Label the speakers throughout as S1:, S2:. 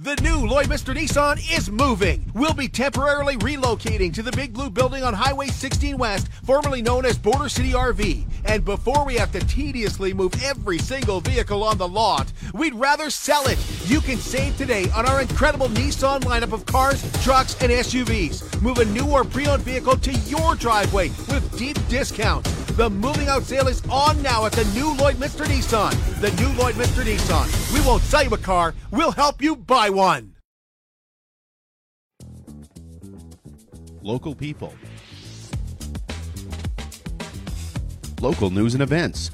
S1: The new Lloydminster Nissan is moving. We'll be temporarily relocating to the Big Blue Building on Highway 16 West, formerly known as Border City RV. And before we have to tediously move every single vehicle on the lot, we'd rather sell it. You can save today on our incredible Nissan lineup of cars, trucks, and SUVs. Move a new or pre-owned vehicle to your driveway with deep discounts. The moving out sale is on now at the new Lloydminster Nissan. The new Lloydminster Nissan. We won't sell you a car, we'll help you buy one.
S2: Local people. Local news and events.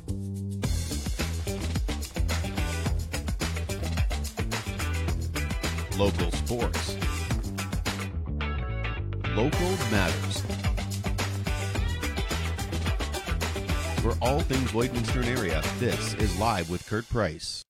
S2: Local sports. Local matters. For all things Lloydminster area, this is Live with Kurt Price.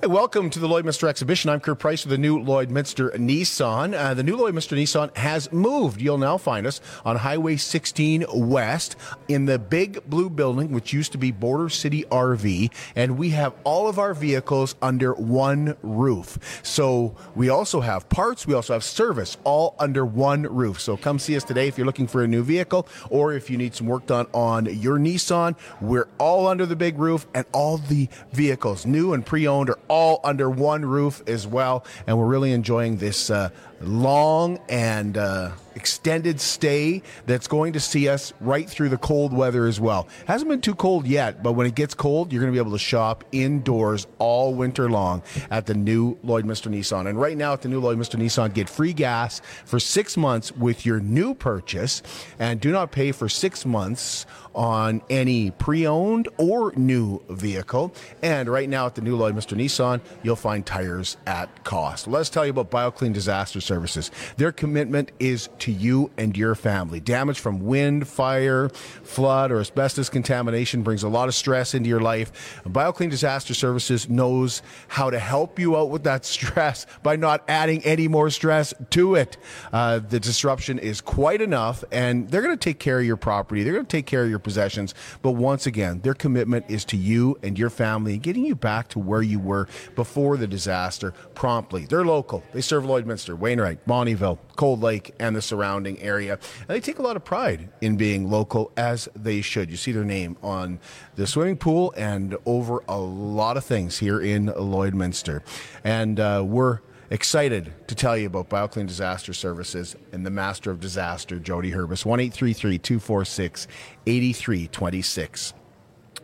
S1: Hey, welcome to the Lloydminster exhibition. I'm Kurt Price with the new Lloydminster Nissan. Uh, the new Lloydminster Nissan has moved. You'll now find us on Highway 16 West in the big blue building, which used to be Border City RV, and we have all of our vehicles under one roof. So we also have parts, we also have service, all under one roof. So come see us today if you're looking for a new vehicle or if you need some work done on your Nissan. We're all under the big roof, and all the vehicles, new and pre-owned, are all under one roof as well. And we're really enjoying this uh, long and uh, extended stay that's going to see us right through the cold weather as well. Hasn't been too cold yet, but when it gets cold, you're going to be able to shop indoors all winter long at the new Lloydminster Nissan. And right now at the new Lloydminster Nissan, get free gas for six months with your new purchase and do not pay for six months on any pre-owned or new vehicle. And right now at the new Lloydminster Nissan, you'll find tires at cost. Let's tell you about BioClean Disaster Services. Their commitment is to you and your family. Damage from wind, fire, flood, or asbestos contamination brings a lot of stress into your life. BioClean Disaster Services knows how to help you out with that stress by not adding any more stress to it. Uh, the disruption is quite enough, and they're going to take care of your property. They're going to take care of your possessions. But once again, their commitment is to you and your family and getting you back to where you were before the disaster promptly. They're local. They serve Lloydminster, Wainwright, Bonnyville, Cold Lake, and the surrounding area. And they take a lot of pride in being local, as they should. You see their name on the swimming pool and over a lot of things here in Lloydminster. And uh, we're excited to tell you about BioClean Disaster Services and the Master of Disaster, Jody Herbis. 1 246 8326.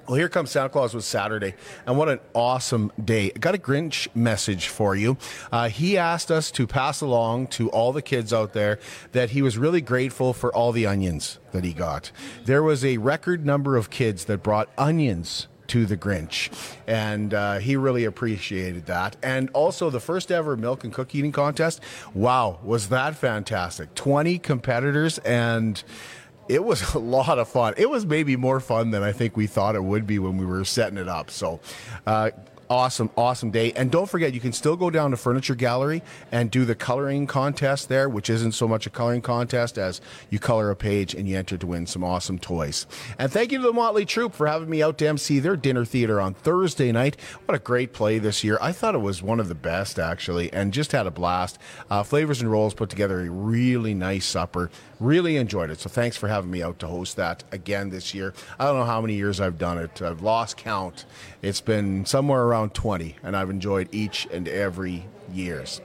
S1: Well, here comes Santa Claus was Saturday, and what an awesome day. I got a Grinch message for you. Uh, he asked us to pass along to all the kids out there that he was really grateful for all the onions that he got. There was a record number of kids that brought onions to the Grinch, and uh, he really appreciated that. And also, the first ever milk and cookie eating contest. Wow, was that fantastic! Twenty competitors and it was a lot of fun. It was maybe more fun than I think we thought it would be when we were setting it up. So, uh, awesome, awesome day. And don't forget, you can still go down to Furniture Gallery and do the coloring contest there, which isn't so much a coloring contest as you color a page and you enter to win some awesome toys. And thank you to the Motley Troop for having me out to MC their dinner theater on Thursday night. What a great play this year. I thought it was one of the best, actually, and just had a blast. Uh, Flavors and Rolls put together a really nice supper. Really enjoyed it. So thanks for having me out to host that again this year. I don't know how many years I've done it. I've lost count. It's been somewhere around 20, and I've enjoyed each and every years.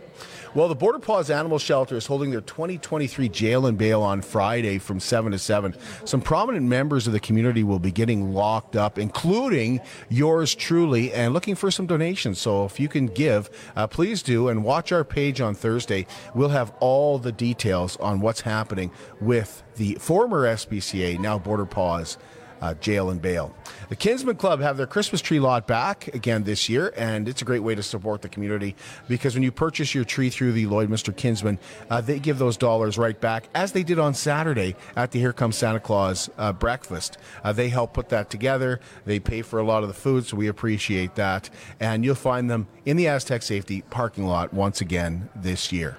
S1: Well, the Border Paws Animal Shelter is holding their 2023 jail and bail on Friday from 7 to 7. Some prominent members of the community will be getting locked up, including yours truly, and looking for some donations. So if you can give, uh, please do, and watch our page on Thursday. We'll have all the details on what's happening with the former SPCA, now Border Paws uh, jail and bail. The Kinsmen Club have their Christmas tree lot back again this year, and it's a great way to support the community because when you purchase your tree through the Lloydminster Kinsmen, uh, they give those dollars right back, as they did on Saturday at the Here Comes Santa Claus uh, breakfast. Uh, they help put that together. They pay for a lot of the food, so we appreciate that. And you'll find them in the Aztec Safety parking lot once again this year.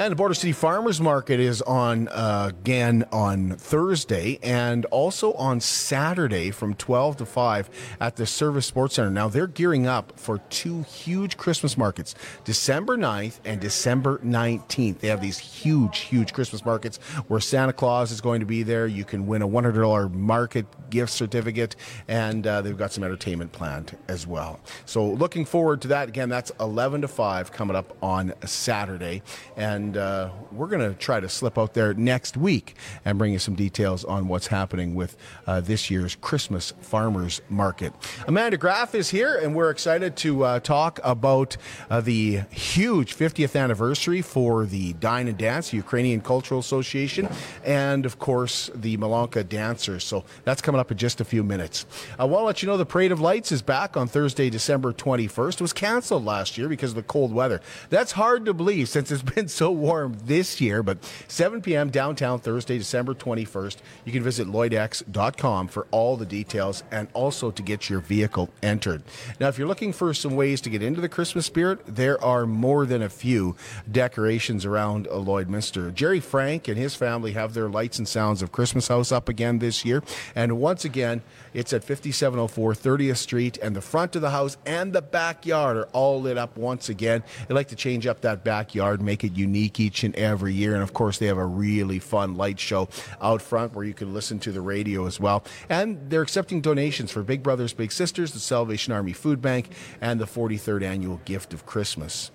S1: And the Border City Farmers Market is on uh, again on Thursday and also on Saturday from 12 to 5 at the Servus Sports Center. Now they're gearing up for two huge Christmas markets, December 9th and December 19th. They have these huge, huge Christmas markets where Santa Claus is going to be there. You can win a $100 market gift certificate, and uh, they've got some entertainment planned as well. So looking forward to that. Again, that's 11 to 5 coming up on Saturday. And and uh, we're going to try to slip out there next week and bring you some details on what's happening with uh, this year's Christmas Farmers Market. Amanda Graf is here, and we're excited to uh, talk about uh, the huge 50th anniversary for the Dine and Dance, Ukrainian Cultural Association, and of course the Malanka Dancers. So that's coming up in just a few minutes. I want to let you know the Parade of Lights is back on Thursday, December 21st. It was canceled last year because of the cold weather. That's hard to believe since it's been so warm this year, but 7 p.m. downtown Thursday, December 21st. You can visit lloydx.com for all the details and also to get your vehicle entered. Now, if you're looking for some ways to get into the Christmas spirit, there are more than a few decorations around Lloydminster. Jerry Frank and his family have their Lights and Sounds of Christmas house up again this year. And once again, it's at 5704 30th Street, and the front of the house and the backyard are all lit up once again. They like to change up that backyard, make it unique each and every year. And of course, they have a really fun light show out front where you can listen to the radio as well. And they're accepting donations for Big Brothers Big Sisters, the Salvation Army Food Bank, and the 43rd Annual Gift of Christmas.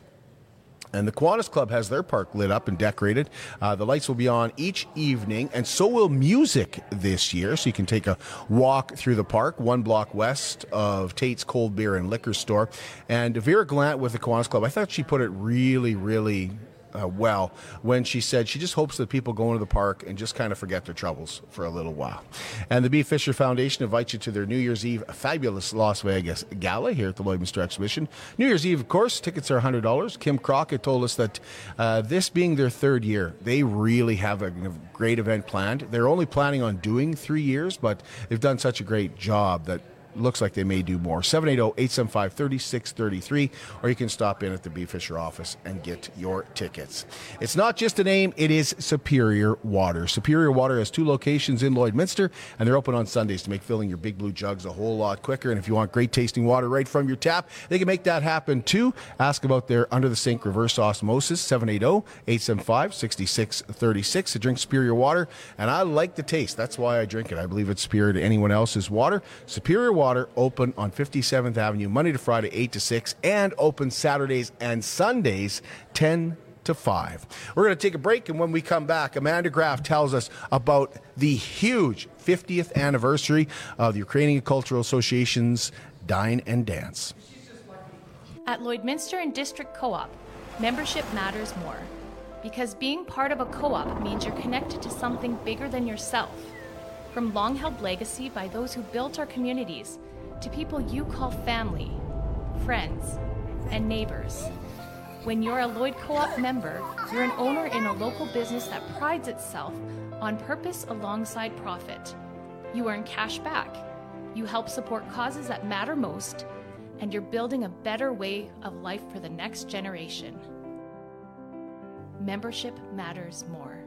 S1: And the Kiwanis Club has their park lit up and decorated. Uh, the lights will be on each evening, and so will music this year. So you can take a walk through the park, one block west of Tate's Cold Beer and Liquor Store. And Vera Glant with the Kiwanis Club, I thought she put it really, really uh, well when she said she just hopes that people go into the park and just kind of forget their troubles for a little while. And the Bea Fisher Foundation invites you to their New Year's Eve fabulous Las Vegas gala here at the Lloydminster Exhibition. New Year's Eve, of course, tickets are $100. Kim Crockett told us that uh, this being their third year, they really have a great event planned. They're only planning on doing three years, but they've done such a great job that looks like they may do more. 780-875-3633, or you can stop in at the Bea Fisher office and get your tickets. It's not just a name, it is Superior Water. Superior Water has two locations in Lloydminster, and they're open on Sundays to make filling your big blue jugs a whole lot quicker. And if you want great tasting water right from your tap, they can make that happen too. Ask about their under the sink reverse osmosis, 780-875-6636 to drink Superior Water. And I like the taste. That's why I drink it. I believe it's superior to anyone else's water. Superior Water Water open on 57th Avenue Monday to Friday 8 to 6 and open Saturdays and Sundays 10 to 5. We're going to take a break and when we come back Amanda Graf tells us about the huge 50th anniversary of the Ukrainian Cultural Association's Dine and Dance.
S3: At Lloydminster and District Co-op, membership matters more because being part of a co-op means you're connected to something bigger than yourself from long held legacy by those who built our communities to people you call family, friends, and neighbors. When you're a Lloyd Co op member, you're an owner in a local business that prides itself on purpose alongside profit. You earn cash back, you help support causes that matter most, and you're building a better way of life for the next generation. Membership matters more.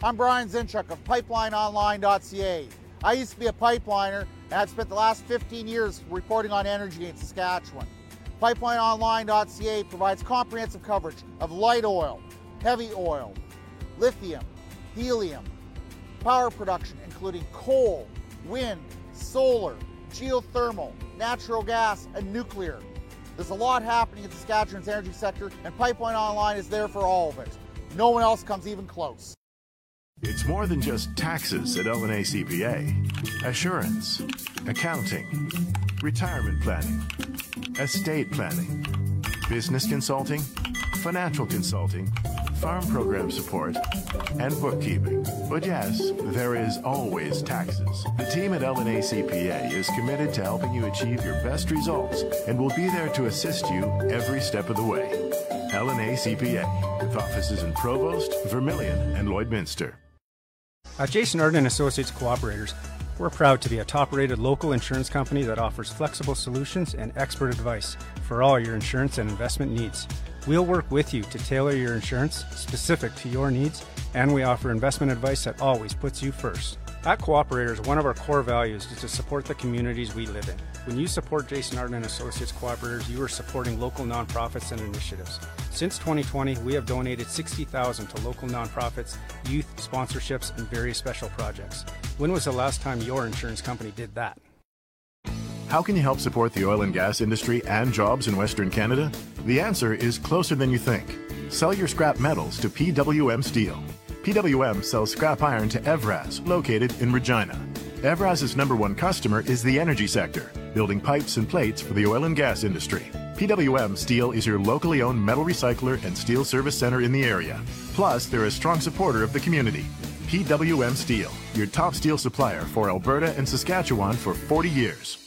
S4: I'm Brian Zinchuk of PipelineOnline.ca. I used to be a pipeliner and I've spent the last 15 years reporting on energy in Saskatchewan. PipelineOnline.ca provides comprehensive coverage of light oil, heavy oil, lithium, helium, power production including coal, wind, solar, geothermal, natural gas, and nuclear. There's a lot happening in Saskatchewan's energy sector, and Pipeline Online is there for all of it. No one else comes even close.
S5: It's more than just taxes at LNA CPA. Assurance, accounting, retirement planning, estate planning, business consulting, financial consulting, farm program support, and bookkeeping. But yes, there is always taxes. The team at LNA CPA is committed to helping you achieve your best results and will be there to assist you every step of the way. LNA CPA, with offices in Provost, Vermilion, and Lloydminster.
S6: At Jason Arden Associates Cooperators, We're proud to be a top rated local insurance company that offers flexible solutions and expert advice for all your insurance and investment needs. We'll work with you to tailor your insurance specific to your needs, and we offer investment advice that always puts you first. At Cooperators, one of our core values is to support the communities we live in. When you support Jason Arden and Associates Cooperators, you are supporting local nonprofits and initiatives. Since 2020, we have donated 60,000 to local nonprofits, youth sponsorships, and various special projects. When was the last time your insurance company did that?
S5: How can you help support the oil and gas industry and jobs in Western Canada? The answer is closer than you think. Sell your scrap metals to PWM Steel. PWM sells scrap iron to Evraz, located in Regina. Evraz's number one customer is the energy sector, building pipes and plates for the oil and gas industry. PWM Steel is your locally owned metal recycler and steel service center in the area. Plus, they're a strong supporter of the community. PWM Steel, your top steel supplier for Alberta and Saskatchewan for 40 years.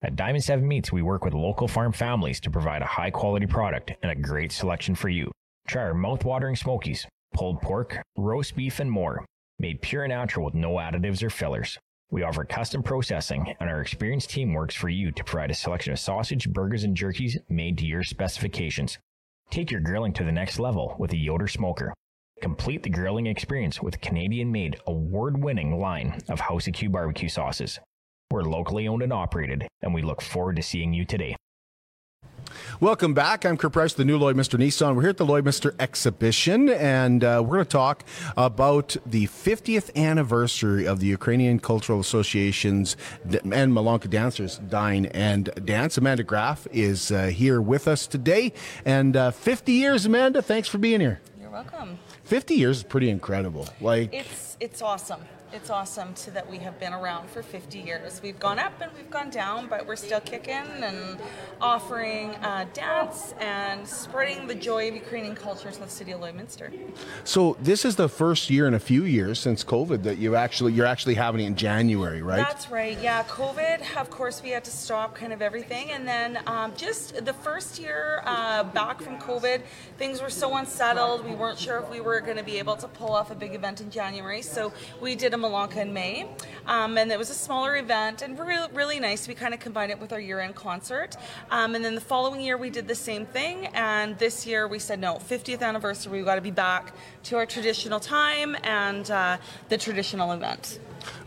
S7: At Diamond 7 Meats, we work with local farm families to provide a high quality product and a great selection for you. Try our mouth-watering smokies, pulled pork, roast beef, and more, made pure and natural with no additives or fillers. We offer custom processing, and our experienced team works for you to provide a selection of sausage, burgers, and jerkies made to your specifications. Take your grilling to the next level with a Yoder smoker. Complete the grilling experience with Canadian made, award winning line of House of Q barbecue sauces. We're locally owned and operated, and we look forward to seeing you today.
S1: Welcome back. I'm Kurt Price, the new Lloydminster Nissan. We're here at the Lloydminster exhibition, and uh, we're going to talk about the 50th anniversary of the Ukrainian Cultural Association's and Malanka Dancers Dine and Dance. Amanda Graf is uh, here with us today, and uh, 50 years, Amanda. Thanks for being here.
S8: You're welcome.
S1: 50 years is pretty incredible. Like
S8: it's it's awesome it's awesome to, that we have been around for 50 years. We've gone up and we've gone down, but we're still kicking and offering uh, dance and spreading the joy of Ukrainian culture to the city of Lloydminster.
S1: So this is the first year in a few years since COVID that you actually you're actually having it in January, right?
S8: That's right. Yeah, COVID. Of course, we had to stop kind of everything, and then um, just the first year uh, back from COVID, things were so unsettled. We weren't sure if we were going to be able to pull off a big event in January, so we did a Malanka in May, um, and it was a smaller event and really, really nice. We kind of combined it with our year-end concert, um, and then the following year we did the same thing. And this year we said no, 50th anniversary, we've got to be back to our traditional time and uh, the traditional event.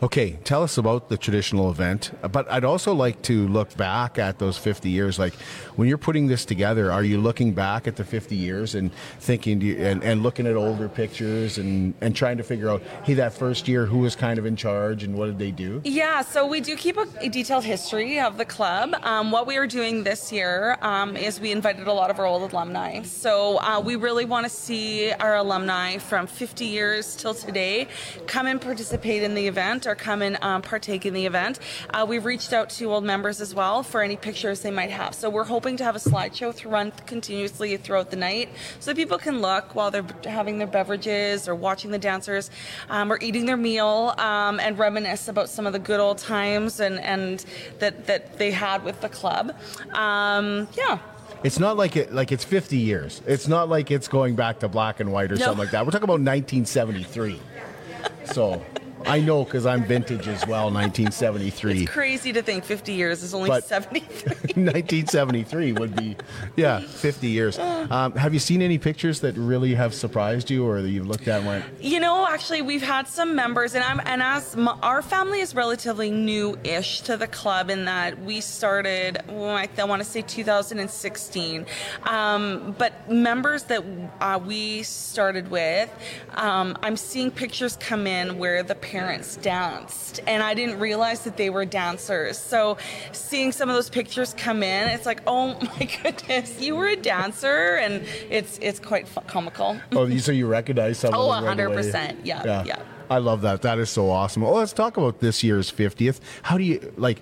S1: Okay, tell us about the traditional event. But I'd also like to look back at those 50 years. Like when you're putting this together, are you looking back at the 50 years and thinking and, and looking at older pictures and, and trying to figure out, hey, that first year, who was kind of in charge and what did they do?
S8: Yeah, so we do keep a, a detailed history of the club. Um, what we are doing this year um, is we invited a lot of our old alumni. So uh, we really want to see our alumni from 50 years till today come and participate in the event or come and um, partake in the event. Uh, we've reached out to old members as well for any pictures they might have. So we're hoping to have a slideshow to run continuously throughout the night so people can look while they're having their beverages or watching the dancers um, or eating their meal um, and reminisce about some of the good old times and, and that, that they had with the club. Um, yeah.
S1: It's not like it like it's 50 years. It's not like it's going back to black and white or no. something like that. We're talking about 1973. so I know because I'm vintage as well, 1973.
S8: It's crazy to think 50 years is only but 73.
S1: 1973 would be, yeah, 50 years. Um, have you seen any pictures that really have surprised you or that you've looked at and went?
S8: You know, actually, we've had some members, and I'm and as my, our family is relatively new-ish to the club in that we started, well, I, I want to say 2016, um, but members that uh, we started with, um, I'm seeing pictures come in where the parents danced, and I didn't realize that they were dancers. So seeing some of those pictures come in, it's like, oh my goodness, you were a dancer, and it's it's quite comical.
S1: Oh, so you recognize some?
S8: Oh,
S1: hundred
S8: right percent. Yeah, yeah, yeah.
S1: I love that. That is so awesome. Oh, let's talk about this year's 50th. How do you like?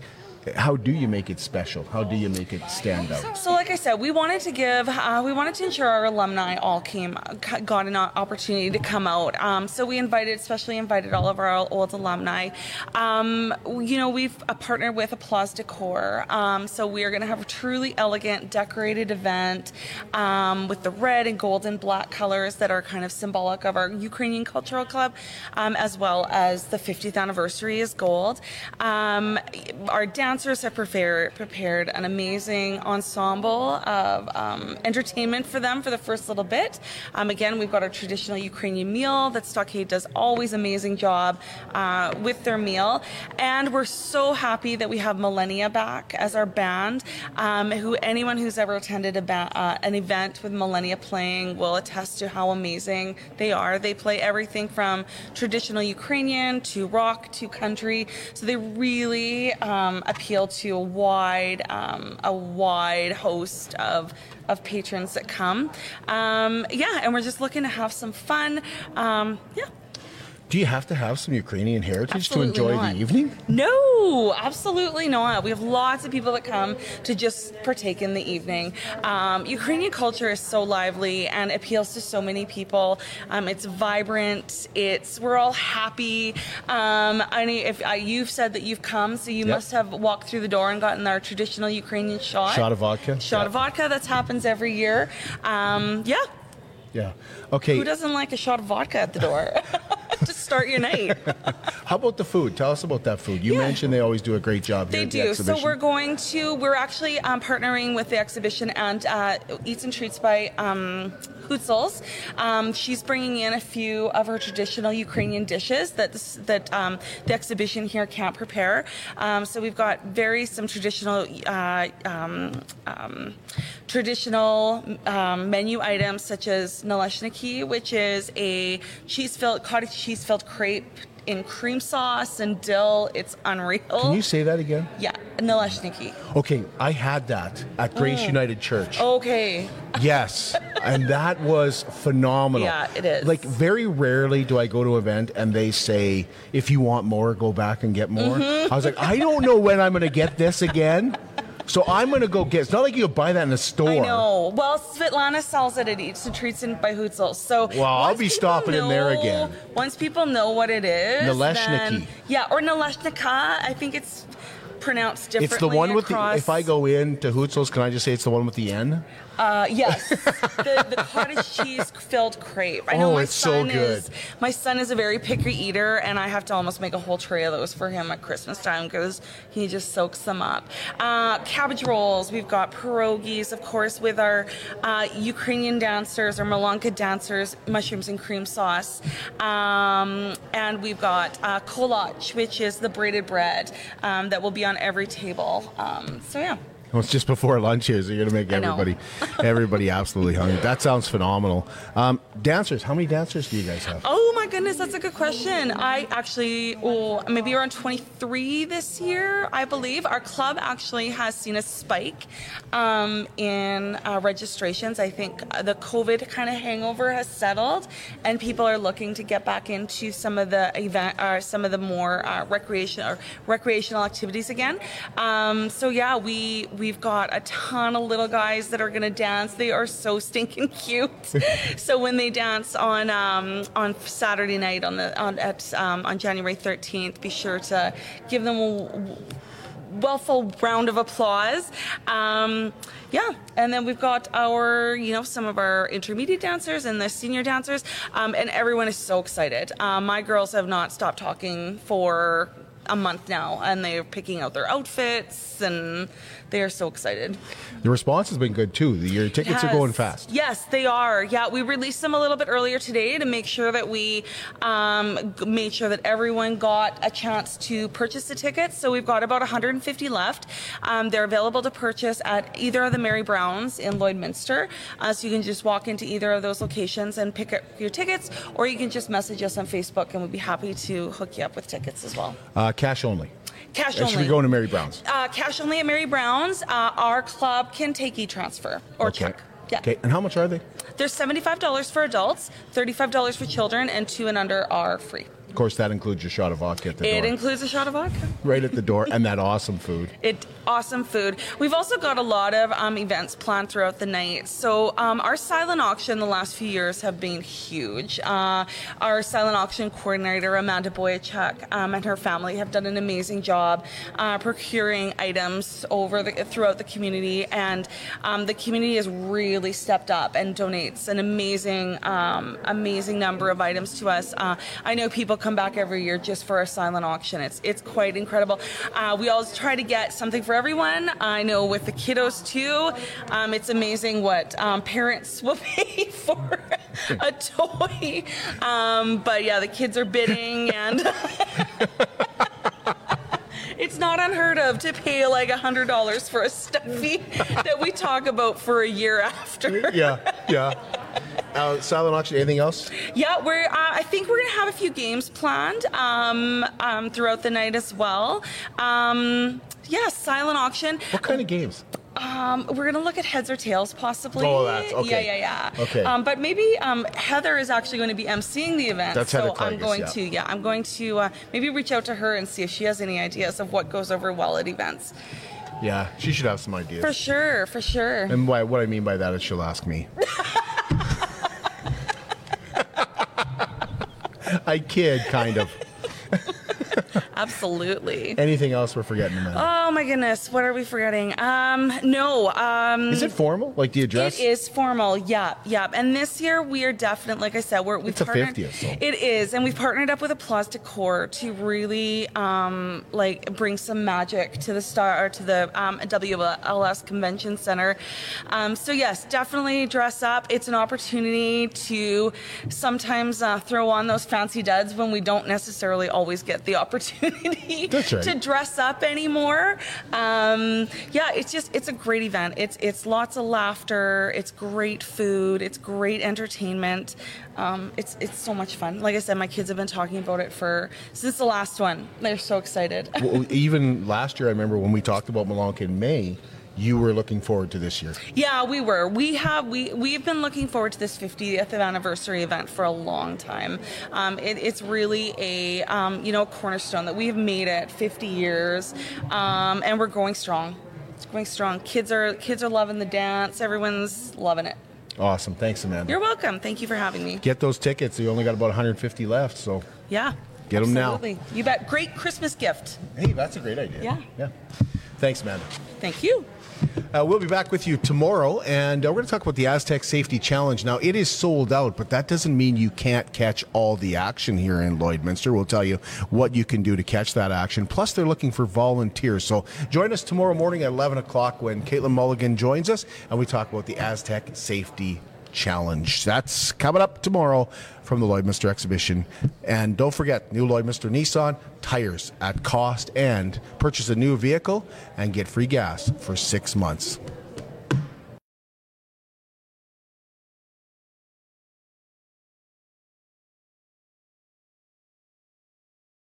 S1: How do you make it special? How do you make it stand out?
S8: So, like I said, we wanted to give, uh, we wanted to ensure our alumni all came, got an opportunity to come out. Um, so we invited, especially invited all of our old alumni. Um, you know, we've uh, partnered with Applause Decor, um, so we are going to have a truly elegant, decorated event um, with the red and gold and black colors that are kind of symbolic of our Ukrainian Cultural Club, um, as well as the 50th anniversary is gold. Um, our dancers have prepared, prepared an amazing ensemble of um, entertainment for them for the first little bit. Um, again, we've got our traditional Ukrainian meal that Stockade does always amazing job uh, with their meal. And we're so happy that we have Millennia back as our band, um, who anyone who's ever attended ba- uh, an event with Millennia playing will attest to how amazing they are. They play everything from traditional Ukrainian to rock to country. So they really um, appeal to a wide, um, a wide host of of patrons that come. Um, yeah, and we're just looking to have some fun. Um, yeah.
S1: Do you have to have some Ukrainian heritage
S8: absolutely
S1: to enjoy
S8: not.
S1: the evening?
S8: No, absolutely not. We have lots of people that come to just partake in the evening. Um, Ukrainian culture is so lively and appeals to so many people. Um, it's vibrant. It's we're all happy. Um, I mean, if uh, you've said that you've come, so you
S1: Yep.
S8: must have walked through the door and gotten our traditional Ukrainian shot.
S1: Shot of vodka?
S8: Shot
S1: Yeah.
S8: of vodka. That happens every year. Um, yeah.
S1: Yeah. Okay.
S8: Who doesn't like a shot of vodka at the door to start your night?
S1: How about the food? Tell us about that food. You
S8: Yeah.
S1: mentioned they always do a great job here
S8: They
S1: at the
S8: do.
S1: exhibition.
S8: So we're going to. We're actually um, partnering with the exhibition and uh, Eats and Treats by um. Um, she's bringing in a few of her traditional Ukrainian dishes that that um, the exhibition here can't prepare. Um, so we've got very some traditional. Uh, um, um, traditional um, menu items such as naleshniki, which is a cheese-filled cottage cheese-filled crepe in cream sauce and dill. It's unreal.
S1: Can you say that again?
S8: Yeah, naleshniki.
S1: Okay, I had that at Grace
S8: Mm.
S1: United Church.
S8: Okay.
S1: Yes, and that was phenomenal.
S8: Yeah, it is.
S1: Like very rarely do I go to an event and they say, "If you want more, go back and get more."
S8: Mhm.
S1: I was like, I don't know when I'm going to get this again, so I'm going to go get. It's not like you could buy that in a store.
S8: I know. Well, Svetlana sells it at Eats and Treats in by Hootsels. So
S1: Well, I'll be stopping in there again.
S8: Once people know what it is,
S1: Naleshniki.
S8: then- yeah, or Naleshnika. I think it's pronounced differently.
S1: It's the one with the.
S8: across-
S1: If I go in to Hootsels, can I just say it's the one with the N?
S8: Uh, yes, the, the cottage cheese filled crepe. I know
S1: Oh,
S8: my
S1: it's so
S8: son
S1: good.
S8: is my son is a very picky eater, and I have to almost make a whole tray of those for him at Christmas time because he just soaks them up. Uh, cabbage rolls. We've got pierogies, of course, with our uh, Ukrainian dancers or Malanka dancers, mushrooms and cream sauce, um, and we've got uh, kolach, which is the braided bread um, that will be on every table. Um, so yeah.
S1: It's just before lunch here, so you're gonna make everybody, everybody absolutely hungry. That sounds phenomenal. Um, dancers, how many dancers do you guys have?
S8: Oh my goodness, that's a good question. I actually, oh, maybe around 23 this year, I believe. Our club actually has seen a spike um, in uh, registrations. I think uh, the COVID kind of hangover has settled, and people are looking to get back into some of the event, or some of the more uh, recreation or recreational activities again. Um, so yeah, we we've got a ton of little guys that are going to dance. They are so stinking cute. so when they dance on um, on Saturday night on the on at um, on January 13th, be sure to give them a well round of applause. Um, yeah, and then we've got our, you know, some of our intermediate dancers and the senior dancers, um, and everyone is so excited. Um, my girls have not stopped talking for a month now, and they're picking out their outfits, and they are so excited.
S1: The response has been good too. Your tickets are going fast.
S8: Yes, they are. Yeah, we released them a little bit earlier today to make sure that we um, made sure that everyone got a chance to purchase the tickets. So we've got about 150 left. Um, they're available to purchase at either of the Mary Browns in Lloydminster. Uh, so you can just walk into either of those locations and pick up your tickets, or you can just message us on Facebook, and we'd be happy to hook you up with tickets as well.
S1: Uh, cash only.
S8: Cash
S1: Or Should
S8: only.
S1: we go into Mary Brown's?
S8: Uh, cash only at Mary Brown's. Uh, our club can take e-transfer or
S1: Okay.
S8: check. Yeah.
S1: Okay, and how much are they?
S8: They're $75 for adults, $35 for children, and two and under are free.
S1: Of course, that includes your shot of vodka at the
S8: It
S1: door.
S8: includes a shot of vodka.
S1: right at the door, and that awesome food.
S8: It awesome food. We've also got a lot of um, events planned throughout the night. So um, our silent auction the last few years have been huge. Uh, our silent auction coordinator Amanda Boyachuk um, and her family have done an amazing job uh, procuring items over the, throughout the community, and um, the community has really stepped up and donates an amazing, um, amazing number of items to us. Uh, I know people come back every year just for our silent auction. It's it's quite incredible. Uh, we always try to get something for everyone. I know with the kiddos too, um, it's amazing what um, parents will pay for a toy. Um, but yeah, the kids are bidding and. It's not unheard of to pay like a hundred dollars for a stuffy that we talk about for a year after.
S1: Yeah, yeah. Uh, silent auction. Anything else?
S8: Yeah, we're. Uh, I think we're gonna have a few games planned um, um, throughout the night as well. Um, yeah, silent auction.
S1: What kind of games?
S8: Um, we're gonna look at heads or tails, possibly.
S1: Oh, that's- okay.
S8: Yeah, yeah, yeah.
S1: Okay.
S8: Um, but maybe um, Heather is actually going to be emceeing the event.
S1: That's
S8: so
S1: Heather
S8: I'm going
S1: yeah.
S8: to. Yeah, I'm going to uh, maybe reach out to her and see if she has any ideas of what goes over well at events.
S1: Yeah, she should have some ideas.
S8: For sure, for sure.
S1: And why, what I mean by that is she'll ask me. I kid, kind of.
S8: Absolutely.
S1: Anything else we're forgetting, Amanda?
S8: Oh my goodness, what are we forgetting? Um, no. Um,
S1: is it formal? Like the address?
S8: It is formal, yeah, yeah. And this year we are definitely, like I said, we're we've
S1: It's a
S8: partnered.
S1: 50th, so.
S8: It is, and we've partnered up with Applause Decor to really um, like bring some magic to the star or to the um, WLS Convention Center. Um, so yes, definitely dress up. It's an opportunity to sometimes uh, throw on those fancy duds when we don't necessarily always get the opportunity
S1: That's right.
S8: to dress up anymore. Um, yeah, it's just it's a great event. It's it's lots of laughter. It's great food. It's great entertainment. Um, it's it's so much fun. Like I said, my kids have been talking about it for since the last one. They're so excited.
S1: well, even last year, I remember when we talked about Malanka in May, you were looking forward to this year.
S8: Yeah, we were. We have we we've been looking forward to this 50th anniversary event for a long time. Um, it, it's really a um, you know cornerstone that we've made it 50 years, um, and we're going strong. It's going strong. Kids are kids are loving the dance. Everyone's loving it.
S1: Awesome. Thanks, Amanda.
S8: You're welcome. Thank you for having me.
S1: Get those tickets. You only got about 150 left, so
S8: Yeah.
S1: Get them now.
S8: Absolutely. You bet. Great Christmas gift.
S1: hey, that's a great idea.
S8: Yeah.
S1: Yeah. Thanks, Amanda.
S8: Thank you.
S1: Uh, we'll be back with you tomorrow, and uh, we're going to talk about the Aztec Safety Challenge. Now, it is sold out, but that doesn't mean you can't catch all the action here in Lloydminster. We'll tell you what you can do to catch that action. Plus, they're looking for volunteers. So join us tomorrow morning at 11 o'clock when Caitlin Mulligan joins us, and we talk about the Aztec Safety Challenge. That's coming up tomorrow from the Lloydminster exhibition. And don't forget, new Lloydminster Nissan tires at cost and purchase a new vehicle and get free gas for six months.